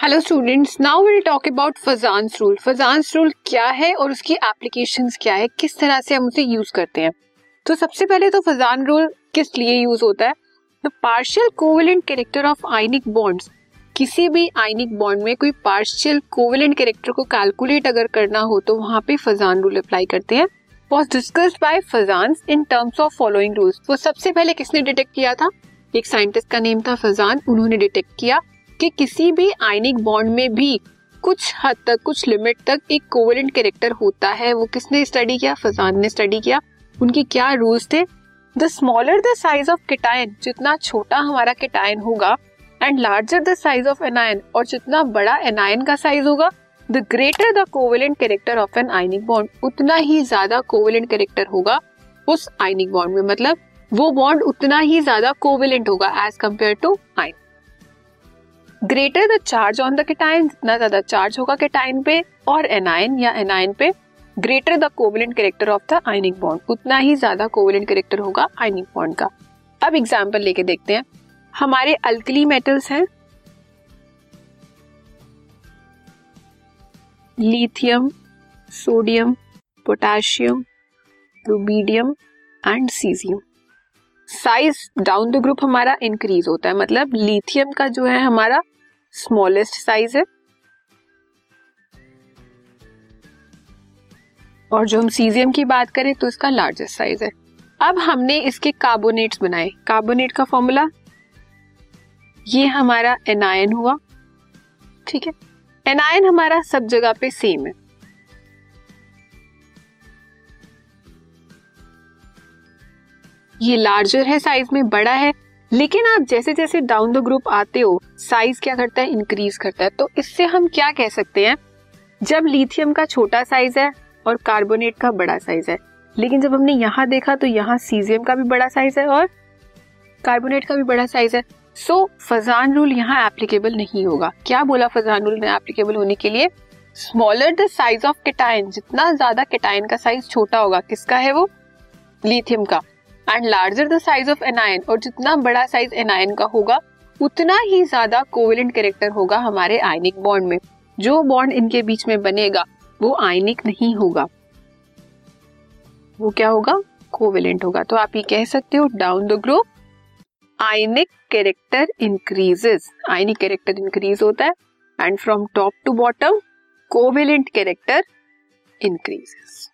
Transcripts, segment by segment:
Hello students now will talk about Fajans rule Fajans rule क्या है और उसकी एप्लीकेशंस क्या है? किस तरह से हम उसे यूज़ करते हैं? तो सबसे पहले तो फजान रूल किस लिए यूज़ होता है? The partial covalent character of ionic bonds किसी भी आइनिक बॉन्ड में कोई पार्शियल कोवेलेंट कैरेक्टर को कैलकुलेट अगर करना हो तो वहाँ पे फजान रूल अप्लाई करते हैं। Was discussed by Fajan in terms of following rules वो सबसे पहले किसने डिटेक्ट किया था? एक साइंटिस्ट का नेम था फजान उन्होंने डिटेक्ट किया। कि किसी भी आयनिक बॉन्ड में भी कुछ हद तक, कुछ लिमिट तक एक कोवेलेंट कैरेक्टर होता है। वो किसने स्टडी किया? फजान ने स्टडी किया। उनके क्या रूल्स थे? The smaller the size of cation जितना छोटा हमारा किटाइन होगा and larger the size of anion और जितना बड़ा एनायन का साइज़ होगा the greater the covalent character of an ionic bond उतना ही ज़्यादा कोवेलेंट कैरेक्टर होगा उस आयनिक बॉन्ड में। मतलब वो बॉन्ड उतना ही ज़्यादा कोवेलेंट होगा as compare to ion greater the charge on the cation जितना ज़्यादा चार्ज होगा केटाइन पे, और एनाइन या एनाइन पे greater the covalent character of the ionic bond उतना ही ज़्यादा कोवलेंट करेक्टर होगा आयनिक बॉन्ड का। अब एग्ज़ाम्पल लेके देखते हैं। हमारे अल्कली मेटल्स हैं। Lithium sodium potassium rubidium and caesium size down the group हमारा इंक्रीज होता है। मतलब लिथियम का जो है हमारा स्मॉलेस्ट साइज़ है। और जो हम सीजियम की बात करें तो इसका लार्जेस्ट साइज़ है। अब हमने इसके कार्बोनेट्स बनाए। कार्बोनेट का फॉर्मूला ये हमारा एनायन हुआ। ठीक है? एनायन हमारा सब जगह पे सेम है। ये लार्जर है साइज़ में बड़ा है। लेकिन आप जैसे जैसे डाउन द ग्रुप आते हो साइज़ क्या करता है? इंक्रीज करता है। तो इससे हम क्या कह सकते हैं? जब लिथियम का छोटा साइज़ है और कार्बोनेट का बड़ा साइज़ है। लेकिन जब हमने यहाँ देखा तो यहाँ सीजियम का भी बड़ा साइज़ है और कार्बोनेट का भी बड़ा साइज़ है। सो so, फजान रूल यहाँ एप्लीकेबल नहीं होगा। क्या बोला फजान रूल में एप्लीकेबल होने के लिए? Smaller the size of cation जितना ज़्यादा केटाइन का साइज़ छोटा होगा किसका है वो? लिथियम का। And larger the size of anion और जितना बड़ा साइज़ एनायन का होगा, उतना ही ज़्यादा कोवेलेंट कैरेक्टर होगा हमारे आयनिक बॉन्ड में। जो बॉन्ड इनके बीच में बनेगा, वो आयनिक नहीं होगा। वो क्या होगा? कोवेलेंट होगा। तो आप ये कह सकते हो down the group ionic character increases ionic character increase होता है and from top to bottom covalent character increases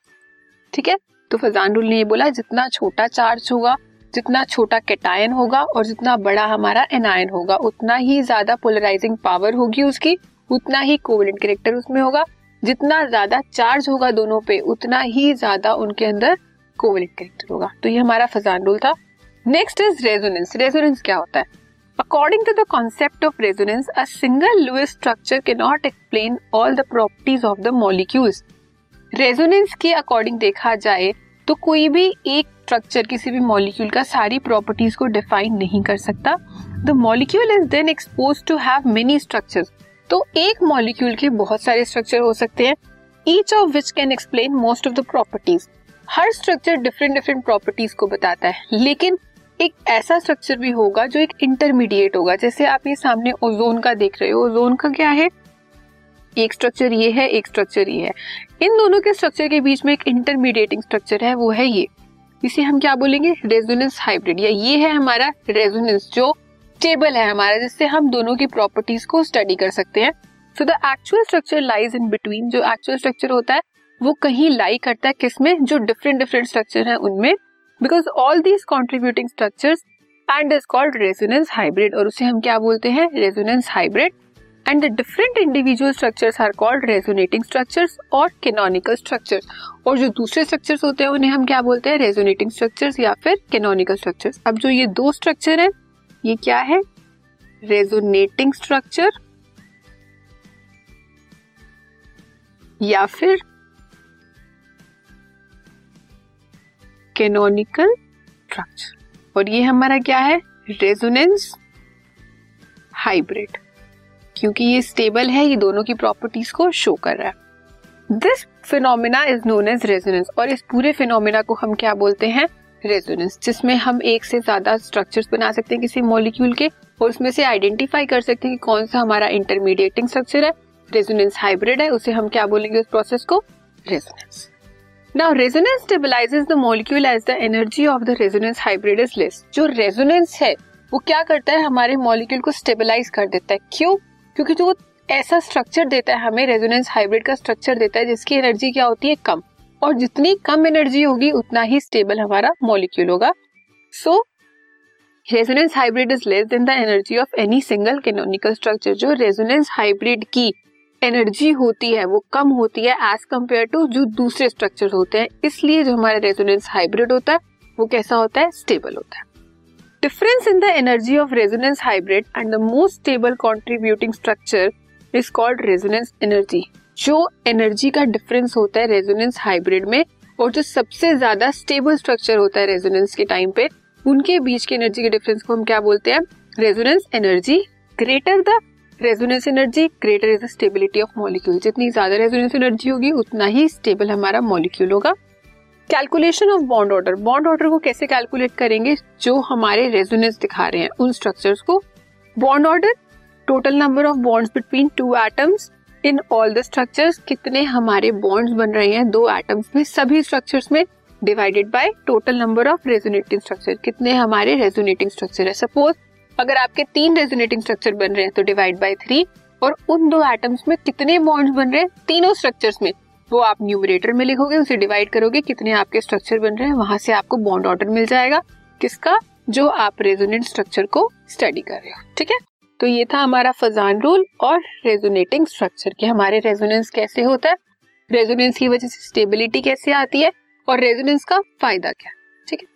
ठीक है? तो फजान रूल ने बोला, जितना छोटा चार्ज होगा, जितना छोटा कैटायन होगा और जितना बड़ा हमारा एनायन होगा, उतना ही ज़्यादा पोलराइजिंग पावर होगी उसकी, उतना ही कोवलेंट कैरेक्टर उसमें होगा। जितना ज़्यादा चार्ज होगा दोनों पे, उतना ही ज़्यादा उनके अंदर कोवलेंट कैरेक्टर होगा। तो ये हमारा फजान रूल था। नेक्स्ट इज़ रेजोनेंस रेजोनेंस क्या होता है? According to the concept of resonance a single Lewis structure can not explain all the properties of the molecules resonance के अकॉर्डिंग देखा जाए तो कोई भी एक स्ट्रक्चर किसी भी मॉलिक्यूल का सारी प्रॉपर्टीज़ को डिफाइन नहीं कर सकता। The molecule is then exposed to have many structure तो एक मॉलिक्यूल के बहुत सारे स्ट्रक्चर हो सकते हैं each of which can explain most of the properties her structure different different properties को बताता है, लेकिन एक ऐसा स्ट्रक्चर भी होगा जो एक इंटरमीडिएट होगा। जैसे आप ये सामने ओजोन का देख रहे हो ओजोन का क्या है? एक स्ट्रक्चर ये है, एक स्ट्रक्चर ये है। इन दोनों के स्ट्रक्चर के बीच में एक इंटरमीडिएटिंग स्ट्रक्चर है, वो है ये। इसे हम क्या बोलेंगे? रेजोनेंस हाइब्रिड या ये है हमारा रेजोनेंस जो टेबल है हमारा, जिससे हम दोनों की प्रॉपर्टीज़ को स्टडी कर सकते हैं। So the actual structure lies in between जो एक्चुअल स्ट्रक्चर होता है, वो कहीं लाई करता है किसमें? जो डिफरेंट डिफरेंट स्ट्रक्चर है उनमें। Because all these contributing structure and is called resonance hybrid और उसे हम क्या बोलते हैं? Resonance hybrid and the different individual structures are called resonating structures और कैनोनिकल स्ट्रक्चर्स और जो दूसरे स्ट्रक्चर्स होते हैं, उन्हें हम क्या बोलते हैं? रेजोनेटिंग स्ट्रक्चर्स या फिर कैनोनिकल स्ट्रक्चर्स अब जो ये दो स्ट्रक्चर है, ये क्या है? रेजोनेटिंग स्ट्रक्चर या फिर कैनोनिकल स्ट्रक्चर और ये हमारा क्या है? रेजोनेंस हाइब्रिड क्योंकि ये स्टेबल है, ये दोनों की प्रॉपर्टीज़ को शो कर रहा है। This phenomena is known as resonance और इस पूरे फिनोमिना को हम क्या बोलते हैं? रेजोनेंस जिसमें हम एक से ज़्यादा स्ट्रक्चर्स बना सकते हैं किसी मॉलिक्यूल के और उसमें से आइडेंटिफाई कर सकते हैं कि कौन सा हमारा इंटरमीडिएटिंग स्ट्रक्चर है। रेजोनेंस हाइब्रिड है, उसे हम क्या बोलेंगे उस प्रोसेस को? Resonance now resonance stabilises the molecule as the energy of the resonance hybrid is less जो रेजोनेंस है, वो क्या करता है? हमारे मॉलिक्यूल को स्टेबलाइज कर देता है। क्यों? क्योंकि जो ऐसा स्ट्रक्चर देता है, हमें रेजोनेंस हाइब्रिड का स्ट्रक्चर देता है, जिसकी एनर्जी क्या होती है? कम। और जितनी कम एनर्जी होगी, उतना ही स्टेबल हमारा मॉलिक्यूल होगा। So resonance hybrid is less than the energy of any single canonical structure जो रेजोनेंस हाइब्रिड की एनर्जी होती है, वो कम होती है एज कंपेयर टू जो दूसरे स्ट्रक्चर होते हैं। इसलिए जो हमारा रेजोनेंस हाइब्रिड होता है, वो कैसा होता है? स्टेबल होता है। Difference in the energy of resonance hybrid and the most stable contributing structure is called resonance energy जो एनर्जी का डिफरेंस होता है रेजोनेंस हाइब्रिड में, और जो सबसे ज़्यादा स्टेबल स्ट्रक्चर होता है रेजोनेंस के टाइम पे, उनके बीच के एनर्जी के डिफरेंस को हम क्या बोलते हैं? Resonance energy greater the resonance energy greater is the stability of molecule जितनी ज़्यादा रेजोनेंस एनर्जी होगी, उतना ही स्टेबल हमारा मॉलिक्यूल होगा। Calculation of bond order bond order को कैसे कैलकुलेट करेंगे? जो हमारे रेजोनेंस दिखा रहे हैं, उन स्ट्रक्चर्स को। Bond order total number of bonds between two atoms in all the structures कितने हमारे बॉन्ड्स बन रहे हैं दो एटम्स में? सभी स्ट्रक्चर्स में divided by total number of resonating structure कितने हमारे रेजोनेटिंग स्ट्रक्चर है? सपोज़ अगर आपके तीन रेजोनेटिंग स्ट्रक्चर बन रहे हैं तो डिवाइड बाय थ्री और उन दो एटम्स में कितने बॉन्ड्स बन रहे हैं? तीनों स्ट्रक्चर्स में। वो आप न्यूमरेटर में लिखोगे, उसे डिवाइड करोगे, कितने आपके स्ट्रक्चर बन रहे हैं, वहाँ से आपको बॉन्ड ऑर्डर मिल जाएगा, किसका? जो आप रेजोनेंट स्ट्रक्चर को स्टडी कर रहे हो, ठीक है? तो ये था हमारा फजान रूल और रेजोनेटिंग स्ट्रक्चर के, हमारे रेजोनेंस कैसे होता है? रेजोनेंस की वजह से स्टेबिलिटी कैसे आती है? और रेजोनेंस का फ़ायदा क्या ठीक है?